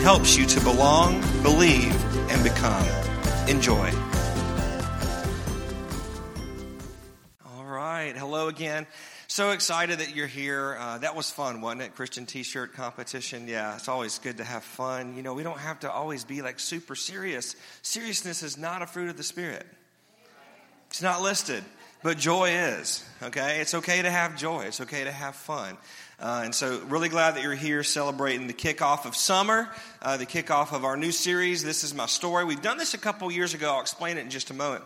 helps you to belong, believe, and become. Enjoy. All right. Hello again. So excited that you're here. Uh, that was fun, wasn't it? Christian t shirt competition. Yeah, it's always good to have fun. You know, we don't have to always be like super serious. Seriousness is not a fruit of the Spirit, it's not listed, but joy is. Okay? It's okay to have joy, it's okay to have fun. Uh, and so, really glad that you're here celebrating the kickoff of summer, uh, the kickoff of our new series, This Is My Story. We've done this a couple years ago. I'll explain it in just a moment.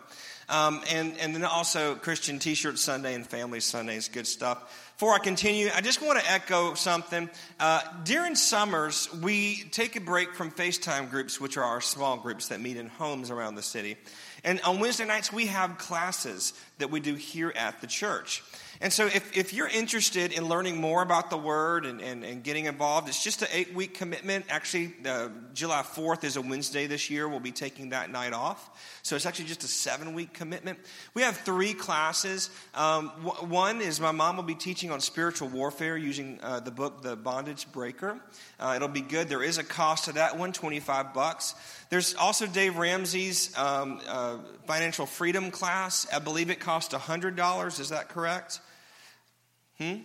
Um, and, and then also Christian T shirt Sunday and Family Sundays, good stuff. Before I continue, I just want to echo something. Uh, during summers, we take a break from FaceTime groups, which are our small groups that meet in homes around the city. And on Wednesday nights, we have classes that we do here at the church. And so, if, if you're interested in learning more about the Word and, and, and getting involved, it's just an eight week commitment. Actually, uh, July 4th is a Wednesday this year. We'll be taking that night off. So, it's actually just a seven week commitment. We have three classes. Um, w- one is my mom will be teaching on spiritual warfare using uh, the book, The Bondage Breaker. Uh, it'll be good. There is a cost to that one, 25 bucks. There's also Dave Ramsey's um, uh, financial freedom class. I believe it costs $100. Is that correct? Hmm?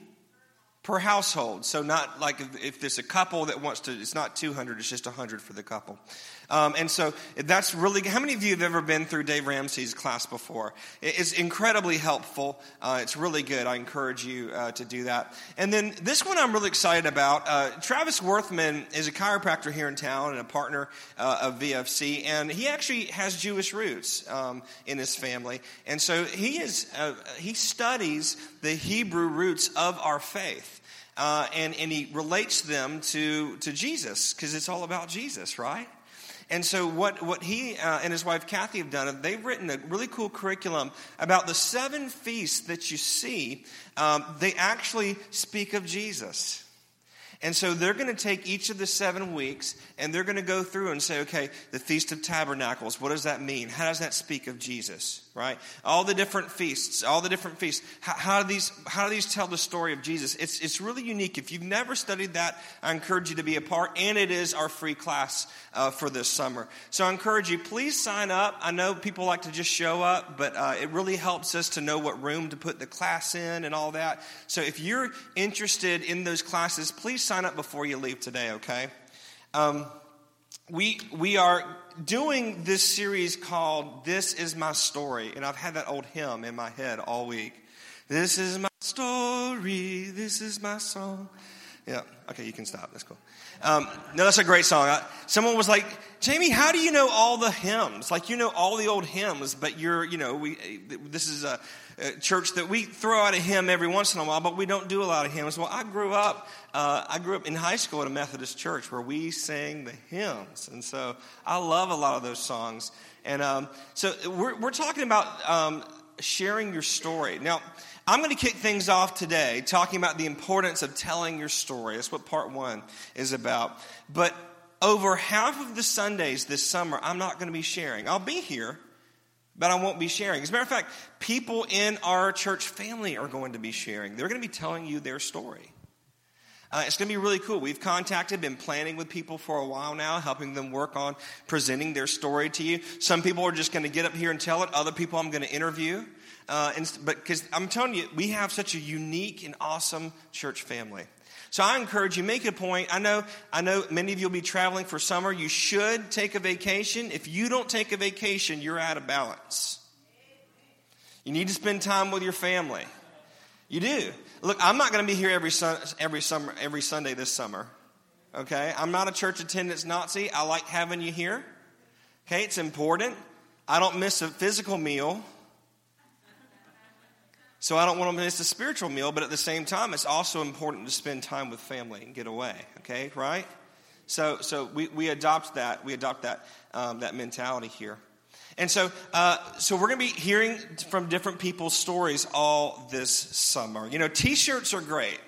Per household. So, not like if, there's a couple that wants to, it's not 200, it's just 100 for the couple. Um, and so that's really, how many of you have ever been through Dave Ramsey's class before? It's incredibly helpful. Uh, it's really good. I encourage you uh, to do that. And then this one I'm really excited about. Uh, Travis Worthman is a chiropractor here in town and a partner uh, of VFC, and he actually has Jewish roots um, in his family. And so he is, uh, he studies the Hebrew roots of our faith. Uh, and, and he relates them to, to Jesus because it's all about Jesus, right? And so, what, what he uh, and his wife Kathy have done, they've written a really cool curriculum about the seven feasts that you see. Um, they actually speak of Jesus. And so they're going to take each of the seven weeks and they're going to go through and say, okay, the Feast of Tabernacles, what does that mean? How does that speak of Jesus? Right? All the different feasts, all the different feasts. How, how, do these, how do these tell the story of Jesus? It's, it's really unique. If you've never studied that, I encourage you to be a part, and it is our free class uh, for this summer. So I encourage you, please sign up. I know people like to just show up, but uh, it really helps us to know what room to put the class in and all that. So if you're interested in those classes, please sign up before you leave today, okay? Um, we, we are doing this series called This Is My Story, and I've had that old hymn in my head all week. This is my story, this is my song. Yeah, okay, you can stop. That's cool. Um, no, that's a great song. I, someone was like, Jamie, how do you know all the hymns? Like, you know all the old hymns, but you're, you know, we, this is a, a church that we throw out a hymn every once in a while, but we don't do a lot of hymns. Well, I grew up, uh, I grew up in high school at a Methodist church where we sang the hymns. And so I love a lot of those songs. And um, so we're, we're talking about um, sharing your story. Now, I'm going to kick things off today talking about the importance of telling your story. That's what part one is about. But over half of the Sundays this summer, I'm not going to be sharing. I'll be here, but I won't be sharing. As a matter of fact, people in our church family are going to be sharing. They're going to be telling you their story. Uh, it's going to be really cool. We've contacted, been planning with people for a while now, helping them work on presenting their story to you. Some people are just going to get up here and tell it. Other people I'm going to interview. Uh, and, but because I'm telling you, we have such a unique and awesome church family. So I encourage you, make a point. I know, I know many of you will be traveling for summer. You should take a vacation. If you don't take a vacation, you're out of balance. You need to spend time with your family. You do. Look, I'm not going to be here every, every, summer, every Sunday this summer. Okay? I'm not a church attendance Nazi. I like having you here. Okay? It's important. I don't miss a physical meal. So I don't want to miss a spiritual meal, but at the same time, it's also important to spend time with family and get away, okay, right? So, so we, we adopt that. We adopt that, um, that mentality here. And so, uh, so we're going to be hearing from different people's stories all this summer. You know, t-shirts are great.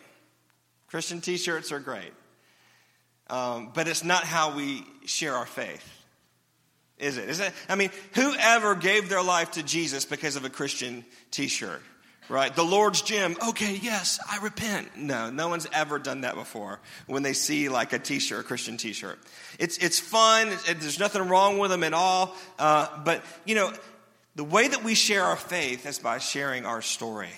Christian t-shirts are great. Um, but it's not how we share our faith. Is it? Is it? I mean, whoever gave their life to Jesus because of a Christian t-shirt? Right? The Lord's gym. Okay, yes, I repent. No, no one's ever done that before when they see like a t-shirt, a Christian t-shirt. It's, it's fun. It, there's nothing wrong with them at all. Uh, but, you know, the way that we share our faith is by sharing our story.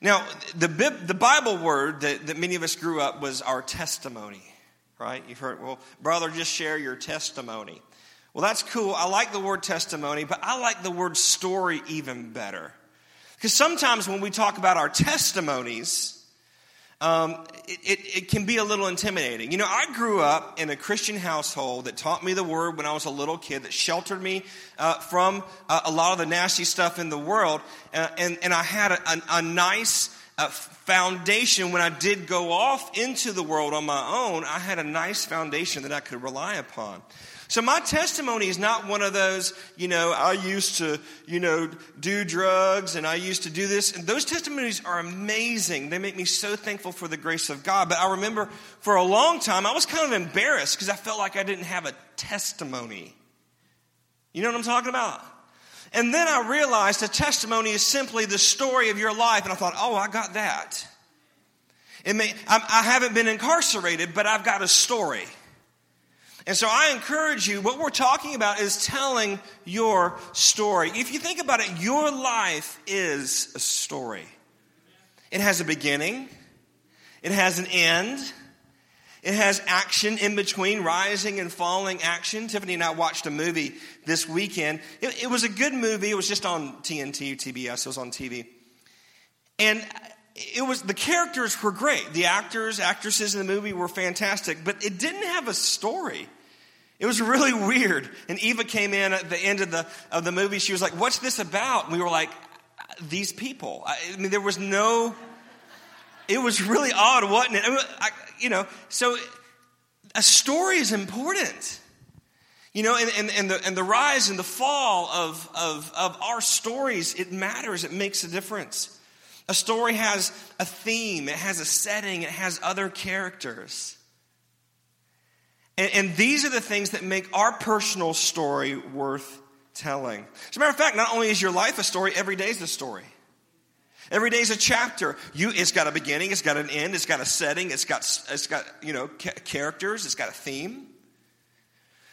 Now, the, the Bible word that, that many of us grew up was our testimony, right? You've heard, well, brother, just share your testimony. Well, that's cool. I like the word testimony, but I like the word story even better. Because sometimes when we talk about our testimonies, um, it, it, it, can be a little intimidating. You know, I grew up in a Christian household that taught me the word when I was a little kid, that sheltered me uh, from uh, a lot of the nasty stuff in the world. Uh, and, and I had a, a, a nice uh, foundation when I did go off into the world on my own. I had a nice foundation that I could rely upon. So my testimony is not one of those, you know, I used to, you know, do drugs and I used to do this. And those testimonies are amazing. They make me so thankful for the grace of God. But I remember for a long time, I was kind of embarrassed because I felt like I didn't have a testimony. You know what I'm talking about? And then I realized a testimony is simply the story of your life. And I thought, oh, I got that. May, I haven't been incarcerated, but I've got a story. And so I encourage you, what we're talking about is telling your story. If you think about it, your life is a story. It has a beginning, it has an end, it has action in between, rising and falling action. Tiffany and I watched a movie this weekend. It, it was a good movie. It was just on TNT, TBS, it was on TV. And it was the characters were great. The actors, actresses in the movie were fantastic, but it didn't have a story. It was really weird. And Eva came in at the end of the of the movie. She was like, "What's this about?" And we were like, "These people." I mean, there was no. It was really odd, wasn't it? I, you know, so a story is important. You know, and, and, and, the, and the rise and the fall of, of, of our stories, it matters. It makes a difference. A story has a theme, it has a setting, it has other characters. And, and these are the things that make our personal story worth telling. As a matter of fact, not only is your life a story, every day is a story. Every day is a chapter. You, it's got a beginning, it's got an end, it's got a setting, it's got, it's got you know, ca- characters, it's got a theme.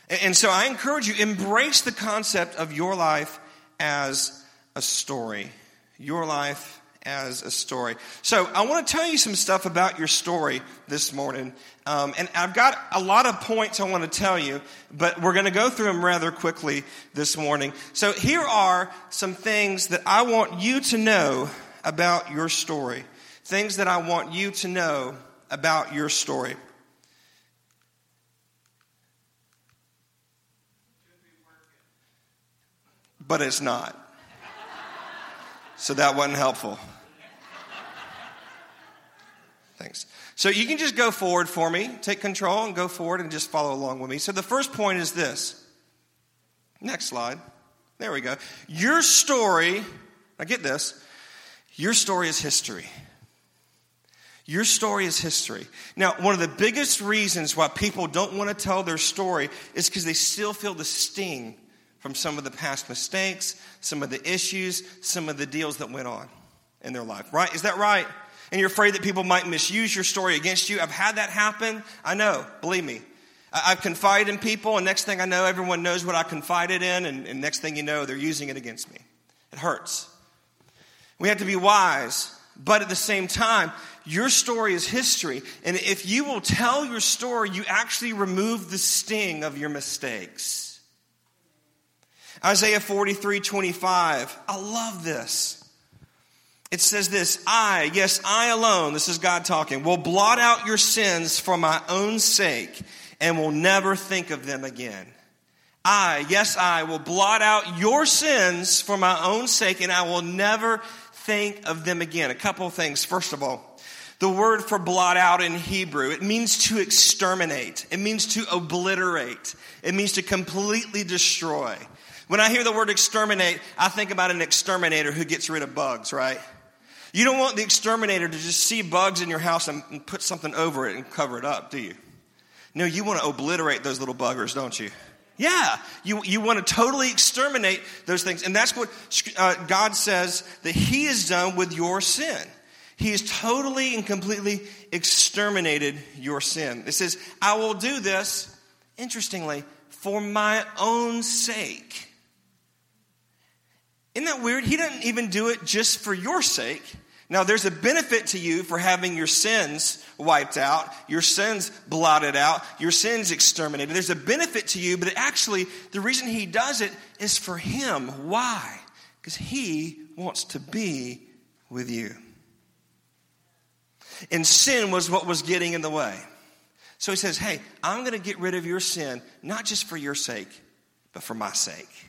And, and so I encourage you, embrace the concept of your life as a story. Your life as a story. So I want to tell you some stuff about your story this morning. Um, and I've got a lot of points I want to tell you, but we're going to go through them rather quickly this morning. So here are some things that I want you to know about your story. Things that I want you to know about your story. But it's not. So that wasn't helpful. Thanks. So you can just go forward for me, take control and go forward and just follow along with me. So the first point is this. Next slide. There we go. Your story, now get this, your story is history. Your story is history. Now, one of the biggest reasons why people don't want to tell their story is because they still feel the sting from some of the past mistakes, some of the issues, some of the deals that went on in their life, right? Is that right? And you're afraid that people might misuse your story against you. I've had that happen. I know, believe me. I've confided in people, and next thing I know, everyone knows what I confided in, and, and next thing you know, they're using it against me. It hurts. We have to be wise, but at the same time, your story is history. And if you will tell your story, you actually remove the sting of your mistakes. Isaiah 43 25. I love this. It says this I, yes, I alone, this is God talking, will blot out your sins for my own sake and will never think of them again. I, yes, I will blot out your sins for my own sake and I will never think of them again. A couple of things. First of all, The word for blot out in Hebrew, it means to exterminate. It means to obliterate. It means to completely destroy. When I hear the word exterminate, I think about an exterminator who gets rid of bugs, right? You don't want the exterminator to just see bugs in your house and put something over it and cover it up, do you? No, you want to obliterate those little buggers, don't you? Yeah, you, you want to totally exterminate those things. And that's what uh, God says that He has done with your sin. He has totally and completely exterminated your sin. It says, I will do this, interestingly, for my own sake. Isn't that weird? He doesn't even do it just for your sake. Now, there's a benefit to you for having your sins wiped out, your sins blotted out, your sins exterminated. There's a benefit to you, but actually, the reason he does it is for him. Why? Because he wants to be with you. And sin was what was getting in the way. So he says, Hey, I'm going to get rid of your sin, not just for your sake, but for my sake.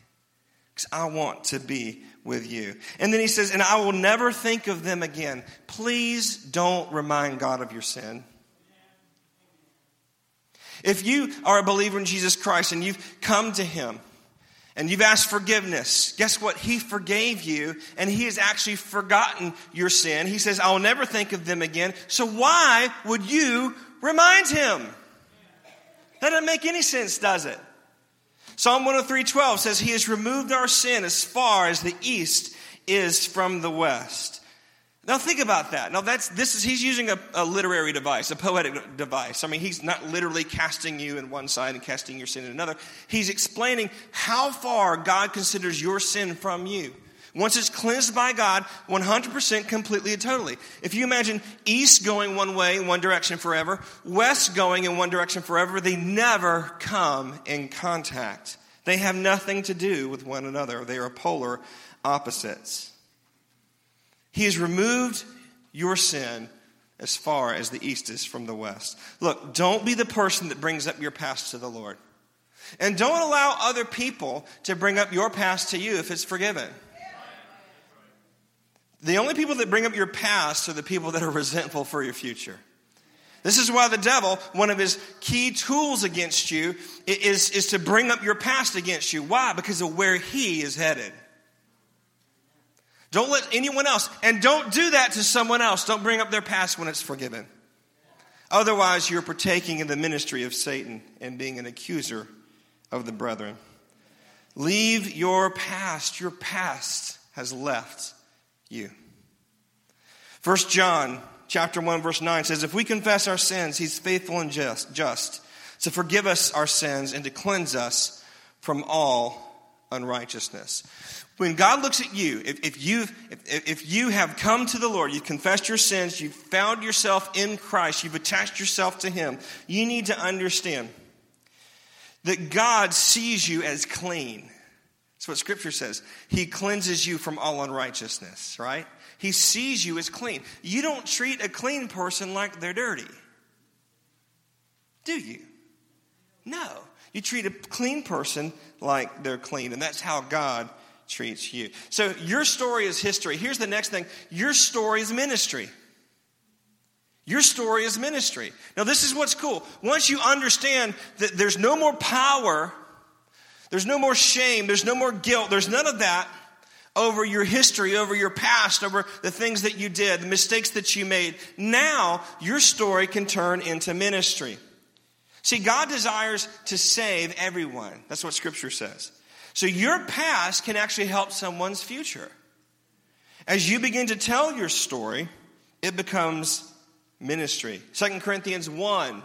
I want to be with you. And then he says, And I will never think of them again. Please don't remind God of your sin. If you are a believer in Jesus Christ and you've come to him, and you've asked forgiveness. Guess what? He forgave you and he has actually forgotten your sin. He says, I will never think of them again. So why would you remind him? That doesn't make any sense, does it? Psalm 103:12 says he has removed our sin as far as the east is from the west. Now think about that. Now that's this is he's using a, a, literary device, a poetic device. I mean, he's not literally casting you in one side and casting your sin in another. He's explaining how far God considers your sin from you. Once it's cleansed by God, 100% completely and totally. If you imagine east going one way in one direction forever, west going in one direction forever, they never come in contact. They have nothing to do with one another. They are polar opposites. He has removed your sin as far as the east is from the west. Look, don't be the person that brings up your past to the Lord. And don't allow other people to bring up your past to you if it's forgiven. The only people that bring up your past are the people that are resentful for your future. This is why the devil, one of his key tools against you, is, is to bring up your past against you. Why? Because of where he is headed. Don't let anyone else, and don't do that to someone else. Don't bring up their past when it's forgiven. Otherwise, you're partaking in the ministry of Satan and being an accuser of the brethren. Leave your past. Your past has left you. First John chapter 1 verse 9 says if we confess our sins he's faithful and just, just to forgive us our sins and to cleanse us from all unrighteousness. When God looks at you, if, if, you if, if you have come to the Lord, you've confessed your sins, you've found yourself in Christ, you've attached yourself to Him, you need to understand that God sees you as clean. That's what Scripture says. He cleanses you from all unrighteousness, right? He sees you as clean. You don't treat a clean person like they're dirty, do you? No. You treat a clean person like they're clean, and that's how God treats you. So your story is history. Here's the next thing your story is ministry. Your story is ministry. Now, this is what's cool. Once you understand that there's no more power, there's no more shame, there's no more guilt, there's none of that over your history, over your past, over the things that you did, the mistakes that you made. Now, your story can turn into ministry. See, God desires to save everyone. That's what Scripture says. So your past can actually help someone's future. As you begin to tell your story, it becomes ministry. 2 Corinthians 1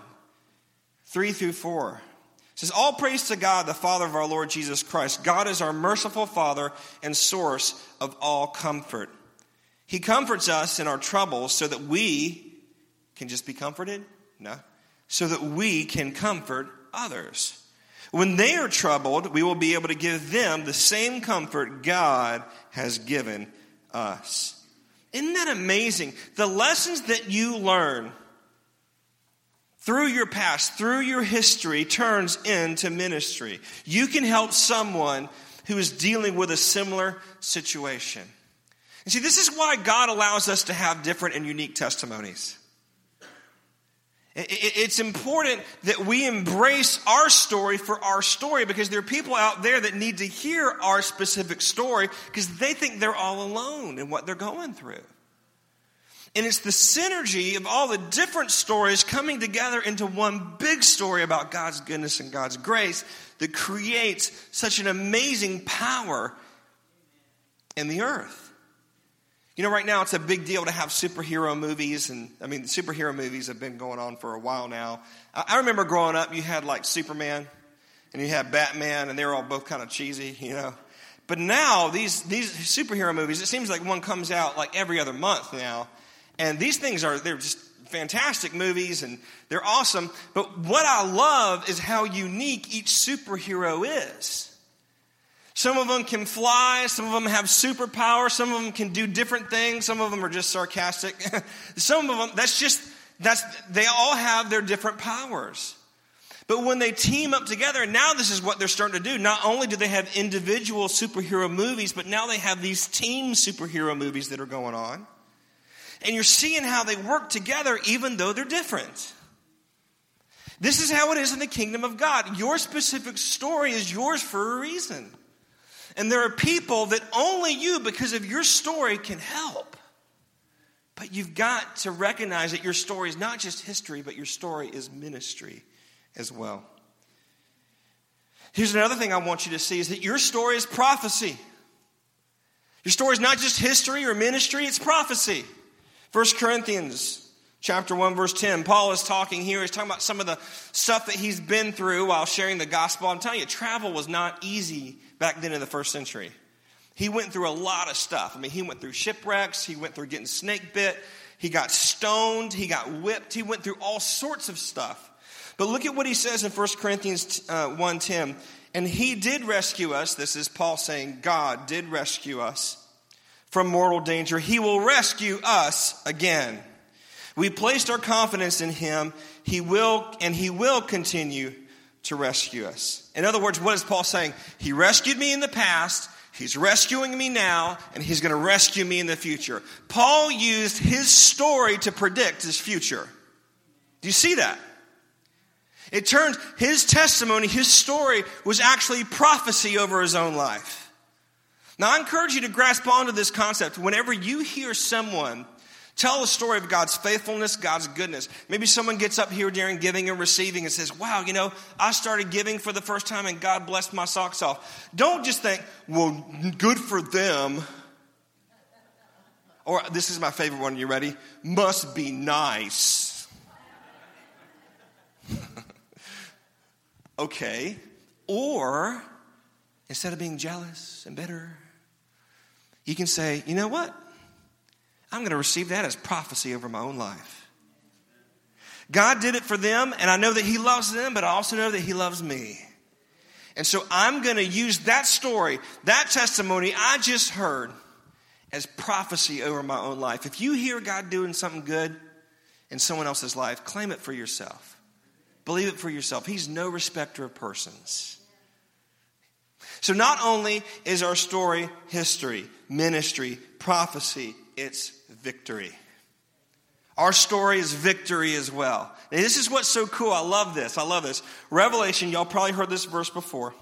3 through 4 says, All praise to God, the Father of our Lord Jesus Christ. God is our merciful Father and source of all comfort. He comforts us in our troubles so that we can just be comforted? No. So that we can comfort others. When they are troubled, we will be able to give them the same comfort God has given us. Isn't that amazing? The lessons that you learn through your past, through your history, turns into ministry. You can help someone who is dealing with a similar situation. And see, this is why God allows us to have different and unique testimonies. It's important that we embrace our story for our story because there are people out there that need to hear our specific story because they think they're all alone in what they're going through. And it's the synergy of all the different stories coming together into one big story about God's goodness and God's grace that creates such an amazing power in the earth. You know, right now it's a big deal to have superhero movies, and I mean, superhero movies have been going on for a while now. I remember growing up, you had like Superman and you had Batman, and they were all both kind of cheesy, you know. But now, these, these superhero movies, it seems like one comes out like every other month now. And these things are, they're just fantastic movies and they're awesome. But what I love is how unique each superhero is. Some of them can fly, some of them have superpowers, some of them can do different things, some of them are just sarcastic. some of them, that's just, that's, they all have their different powers. But when they team up together, and now this is what they're starting to do. Not only do they have individual superhero movies, but now they have these team superhero movies that are going on. And you're seeing how they work together even though they're different. This is how it is in the kingdom of God. Your specific story is yours for a reason. And there are people that only you, because of your story, can help. But you've got to recognize that your story is not just history, but your story is ministry as well. Here's another thing I want you to see is that your story is prophecy. Your story is not just history or ministry, it's prophecy. 1 Corinthians chapter 1 verse 10 paul is talking here he's talking about some of the stuff that he's been through while sharing the gospel i'm telling you travel was not easy back then in the first century. He went through a lot of stuff. I mean, he went through shipwrecks, he went through getting snake bit, he got stoned, he got whipped, he went through all sorts of stuff. But look at what he says in 1 Corinthians uh, 1:10. And he did rescue us. This is Paul saying God did rescue us from mortal danger. He will rescue us again. We placed our confidence in him. He will and he will continue to rescue us. In other words, what is Paul saying? He rescued me in the past, he's rescuing me now, and he's going to rescue me in the future. Paul used his story to predict his future. Do you see that? It turned his testimony, his story, was actually prophecy over his own life. Now, I encourage you to grasp onto this concept. Whenever you hear someone Tell the story of God's faithfulness, God's goodness. Maybe someone gets up here during giving and receiving and says, Wow, you know, I started giving for the first time and God blessed my socks off. Don't just think, Well, good for them. Or this is my favorite one. You ready? Must be nice. okay. Or instead of being jealous and bitter, you can say, You know what? I'm going to receive that as prophecy over my own life. God did it for them, and I know that He loves them, but I also know that He loves me. And so I'm going to use that story, that testimony I just heard, as prophecy over my own life. If you hear God doing something good in someone else's life, claim it for yourself. Believe it for yourself. He's no respecter of persons. So not only is our story history, ministry, prophecy, it's victory. Our story is victory as well. And this is what's so cool. I love this. I love this. Revelation, y'all probably heard this verse before.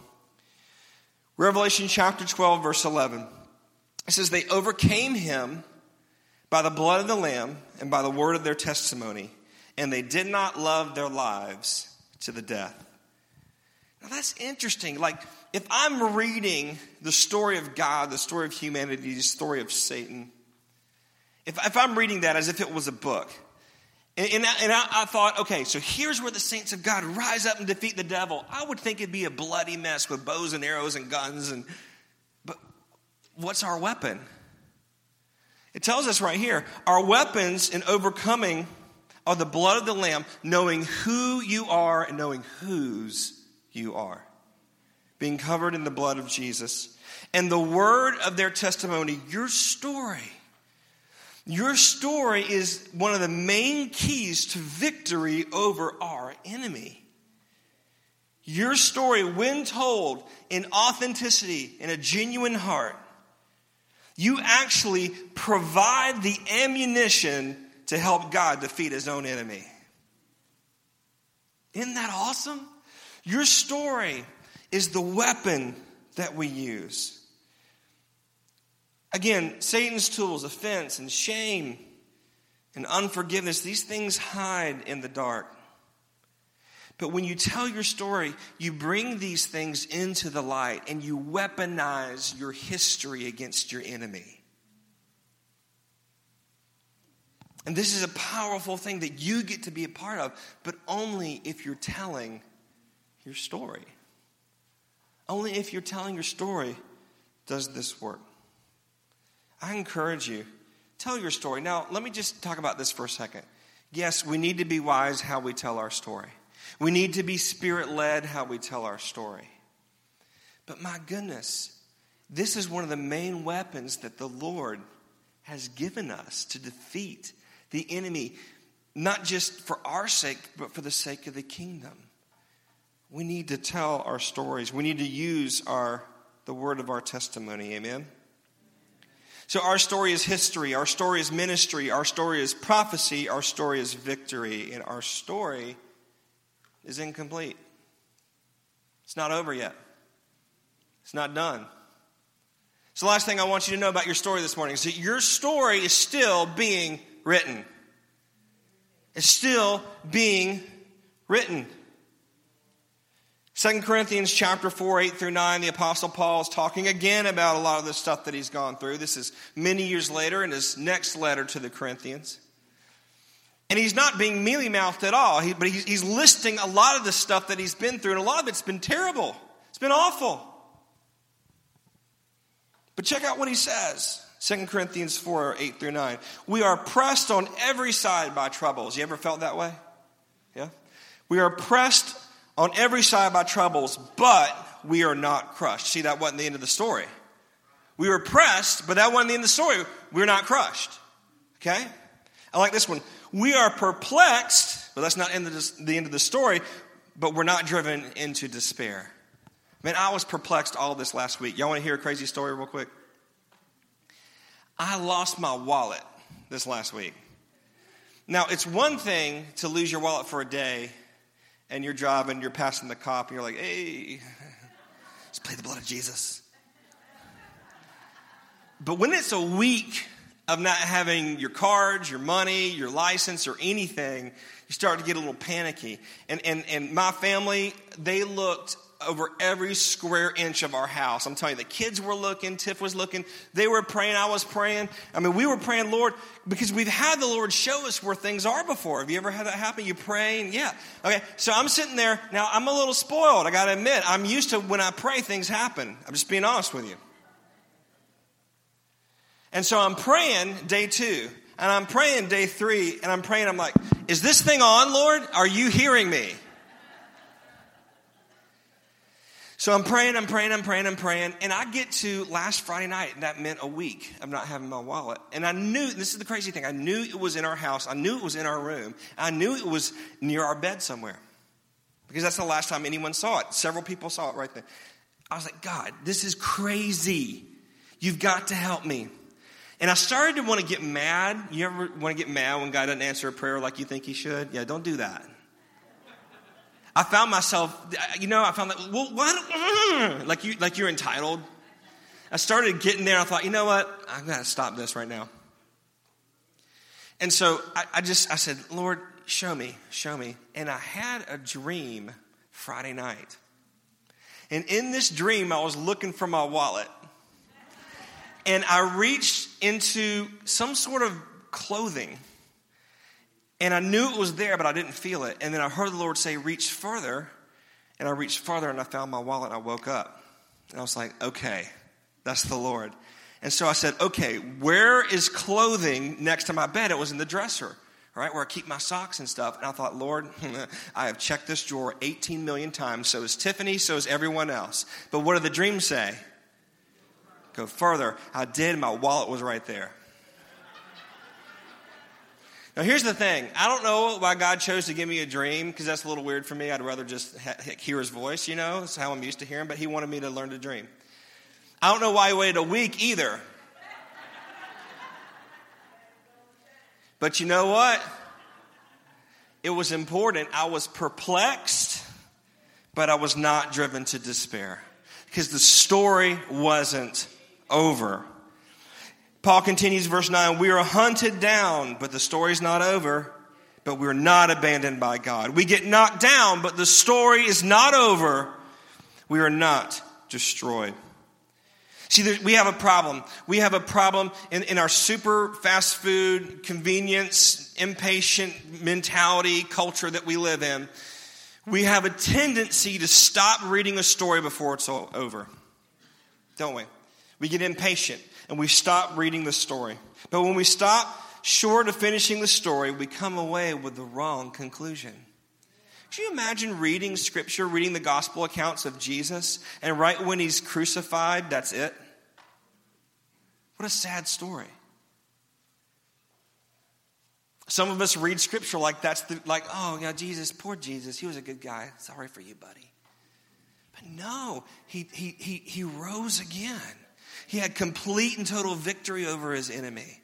Revelation chapter 12, verse 11. It says, They overcame him by the blood of the Lamb and by the word of their testimony, and they did not love their lives to the death. Now that's interesting. Like, if I'm reading the story of God, the story of humanity, the story of Satan, if, if I'm reading that as if it was a book, and, and, I, and I, I, thought, okay, so here's where the saints of God rise up and defeat the devil. I would think it'd be a bloody mess with bows and arrows and guns. And but what's our weapon? It tells us right here, our weapons in overcoming are the blood of the Lamb, knowing who you are and knowing whose you are, being covered in the blood of Jesus, and the word of their testimony, your story your story is one of the main keys to victory over our enemy. Your story, when told in authenticity, in a genuine heart, you actually provide the ammunition to help God defeat his own enemy. Isn't that awesome? Your story is the weapon that we use. Again, Satan's tools, offense and shame and unforgiveness, these things hide in the dark. But when you tell your story, you bring these things into the light and you weaponize your history against your enemy. And this is a powerful thing that you get to be a part of, but only if you're telling your story. Only if you're telling your story does this work. I encourage you, tell your story. Now, let me just talk about this for a second. Yes, we need to be wise how we tell our story. We need to be spirit led how we tell our story. But my goodness, this is one of the main weapons that the Lord has given us to defeat the enemy, not just for our sake, but for the sake of the kingdom. We need to tell our stories. We need to use our the word of our testimony. Amen. So our story is history, our story is ministry, our story is prophecy, our story is victory, and our story is incomplete. It's not over yet. It's not done. So, the last thing I want you to know about your story this morning is that your story is still being written. It's still being written. 2 Corinthians chapter 4, 8 through 9, the Apostle Paul is talking again about a lot of the stuff that he's gone through. This is many years later in his next letter to the Corinthians. And he's not being mealy mouthed at all, but he's, he's listing a lot of the stuff that he's been through, and a lot of it's been terrible. It's been awful. But check out what he says 2 Corinthians 4 8 through 9. We are pressed on every side by troubles. You ever felt that way? Yeah? We are pressed on every side by troubles, but we are not crushed. See, that wasn't the end of the story. We were pressed, but that wasn't the end of the story. We're not crushed. Okay? I like this one. We are perplexed, but that's not the end of the story, but we're not driven into despair. Man, I was perplexed all this last week. Y'all want to hear a crazy story real quick? I lost my wallet this last week. Now, it's one thing to lose your wallet for a day and you're driving, you're passing the cop, and you're like, hey, let's play the blood of Jesus. But when it's a week of not having your cards, your money, your license, or anything, you start to get a little panicky. And, and, and my family, they looked over every square inch of our house. I'm telling you, the kids were looking, Tiff was looking, they were praying, I was praying. I mean, we were praying, Lord, because we've had the Lord show us where things are before. Have you ever had that happen? You praying? Yeah. Okay, so I'm sitting there. Now, I'm a little spoiled, I got to admit. I'm used to when I pray, things happen. I'm just being honest with you. And so I'm praying day two, and I'm praying day three, and I'm praying, I'm like, is this thing on, Lord? Are you hearing me? So I'm praying, I'm praying, I'm praying, I'm praying, and I get to last Friday night, and that meant a week of not having my wallet. And I knew, this is the crazy thing, I knew it was in our house, I knew it was in our room, I knew it was near our bed somewhere. Because that's the last time anyone saw it. Several people saw it right there. I was like, God, this is crazy. You've got to help me. And I started to want to get mad. You ever want to get mad when God doesn't answer a prayer like you think he should? Yeah, don't do that. I found myself, you know, I found that, well, what? Like, you, like you're entitled. I started getting there. I thought, you know what? I've got to stop this right now. And so I, I just, I said, Lord, show me, show me. And I had a dream Friday night. And in this dream, I was looking for my wallet and I reached into some sort of clothing. And I knew it was there, but I didn't feel it. And then I heard the Lord say, Reach further. And I reached further and I found my wallet and I woke up. And I was like, Okay, that's the Lord. And so I said, Okay, where is clothing next to my bed? It was in the dresser, right, where I keep my socks and stuff. And I thought, Lord, I have checked this drawer 18 million times. So is Tiffany, so is everyone else. But what did the dream say? go further. I did, my wallet was right there. Now, here's the thing. I don't know why God chose to give me a dream because that's a little weird for me. I'd rather just ha- hear his voice, you know? That's how I'm used to hearing, him, but he wanted me to learn to dream. I don't know why he waited a week either. But you know what? It was important. I was perplexed, but I was not driven to despair because the story wasn't over. Paul continues, verse 9 We are hunted down, but the story's not over, but we're not abandoned by God. We get knocked down, but the story is not over. We are not destroyed. See, we have a problem. We have a problem in, in our super fast food, convenience, impatient mentality culture that we live in. We have a tendency to stop reading a story before it's all over. Don't we? We get impatient and we stop reading the story. But when we stop short of finishing the story, we come away with the wrong conclusion. Can you imagine reading scripture, reading the gospel accounts of Jesus, and right when he's crucified, that's it? What a sad story. Some of us read scripture like that's the, like, oh, yeah, Jesus, poor Jesus, he was a good guy. Sorry for you, buddy. But no, he, he, he, he rose again. He had complete and total victory over his enemy.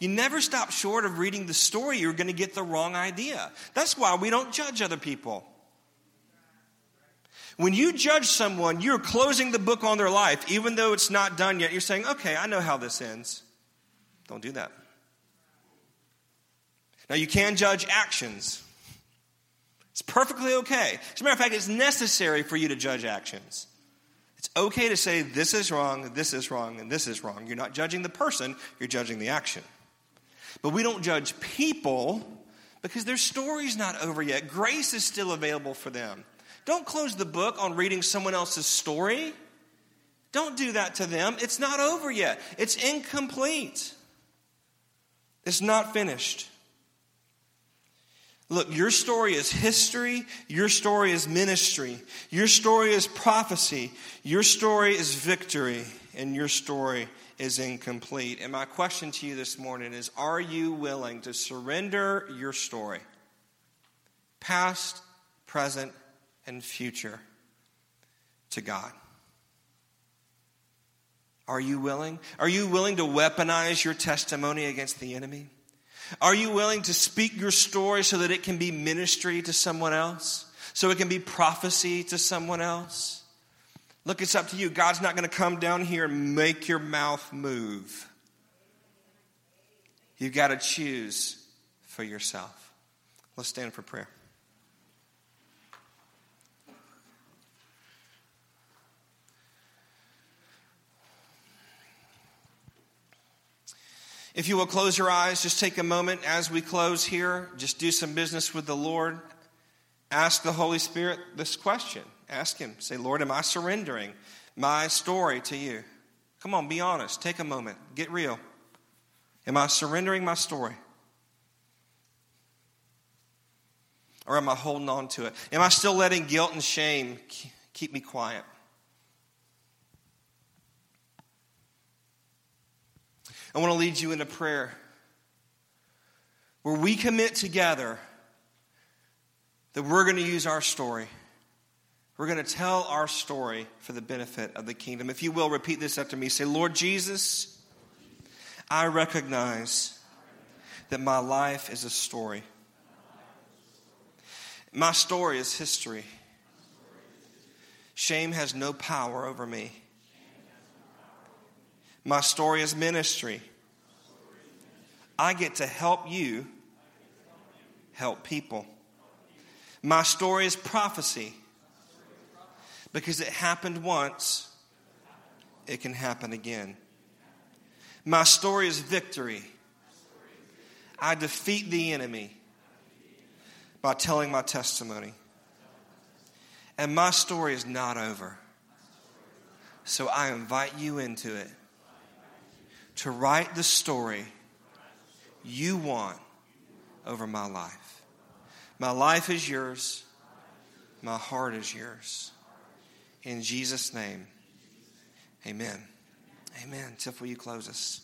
You never stop short of reading the story, you're going to get the wrong idea. That's why we don't judge other people. When you judge someone, you're closing the book on their life, even though it's not done yet. You're saying, okay, I know how this ends. Don't do that. Now, you can judge actions. It's perfectly okay. As a matter of fact, it's necessary for you to judge actions. It's okay to say, this is wrong, this is wrong, and this is wrong. You're not judging the person, you're judging the action. But we don't judge people because their story's not over yet. Grace is still available for them. Don't close the book on reading someone else's story. Don't do that to them. It's not over yet, it's incomplete, it's not finished. Look, your story is history. Your story is ministry. Your story is prophecy. Your story is victory. And your story is incomplete. And my question to you this morning is Are you willing to surrender your story, past, present, and future, to God? Are you willing? Are you willing to weaponize your testimony against the enemy? Are you willing to speak your story so that it can be ministry to someone else? So it can be prophecy to someone else? Look, it's up to you. God's not going to come down here and make your mouth move. You've got to choose for yourself. Let's stand for prayer. If you will close your eyes, just take a moment as we close here. Just do some business with the Lord. Ask the Holy Spirit this question. Ask Him. Say, Lord, am I surrendering my story to you? Come on, be honest. Take a moment. Get real. Am I surrendering my story? Or am I holding on to it? Am I still letting guilt and shame keep me quiet? I want to lead you into prayer where we commit together that we're going to use our story. We're going to tell our story for the benefit of the kingdom. If you will, repeat this after me. Say, Lord Jesus, I recognize that my life is a story. My story is history. Shame has no power over me. My story is ministry. I get to help you help people. My story is prophecy because it happened once, it can happen again. My story is victory. I defeat the enemy by telling my testimony. And my story is not over. So I invite you into it to write the story you want over my life. My life is yours, my heart is yours. In Jesus' name, amen. Amen. Tiff, will you close us?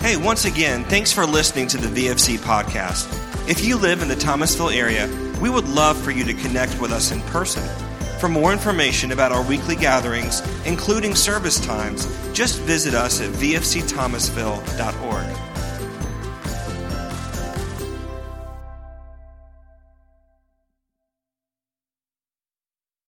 Hey, once again, thanks for listening to the VFC podcast. If you live in the Thomasville area, we would love for you to connect with us in person. For more information about our weekly gatherings, including service times, just visit us at vfcthomasville.org.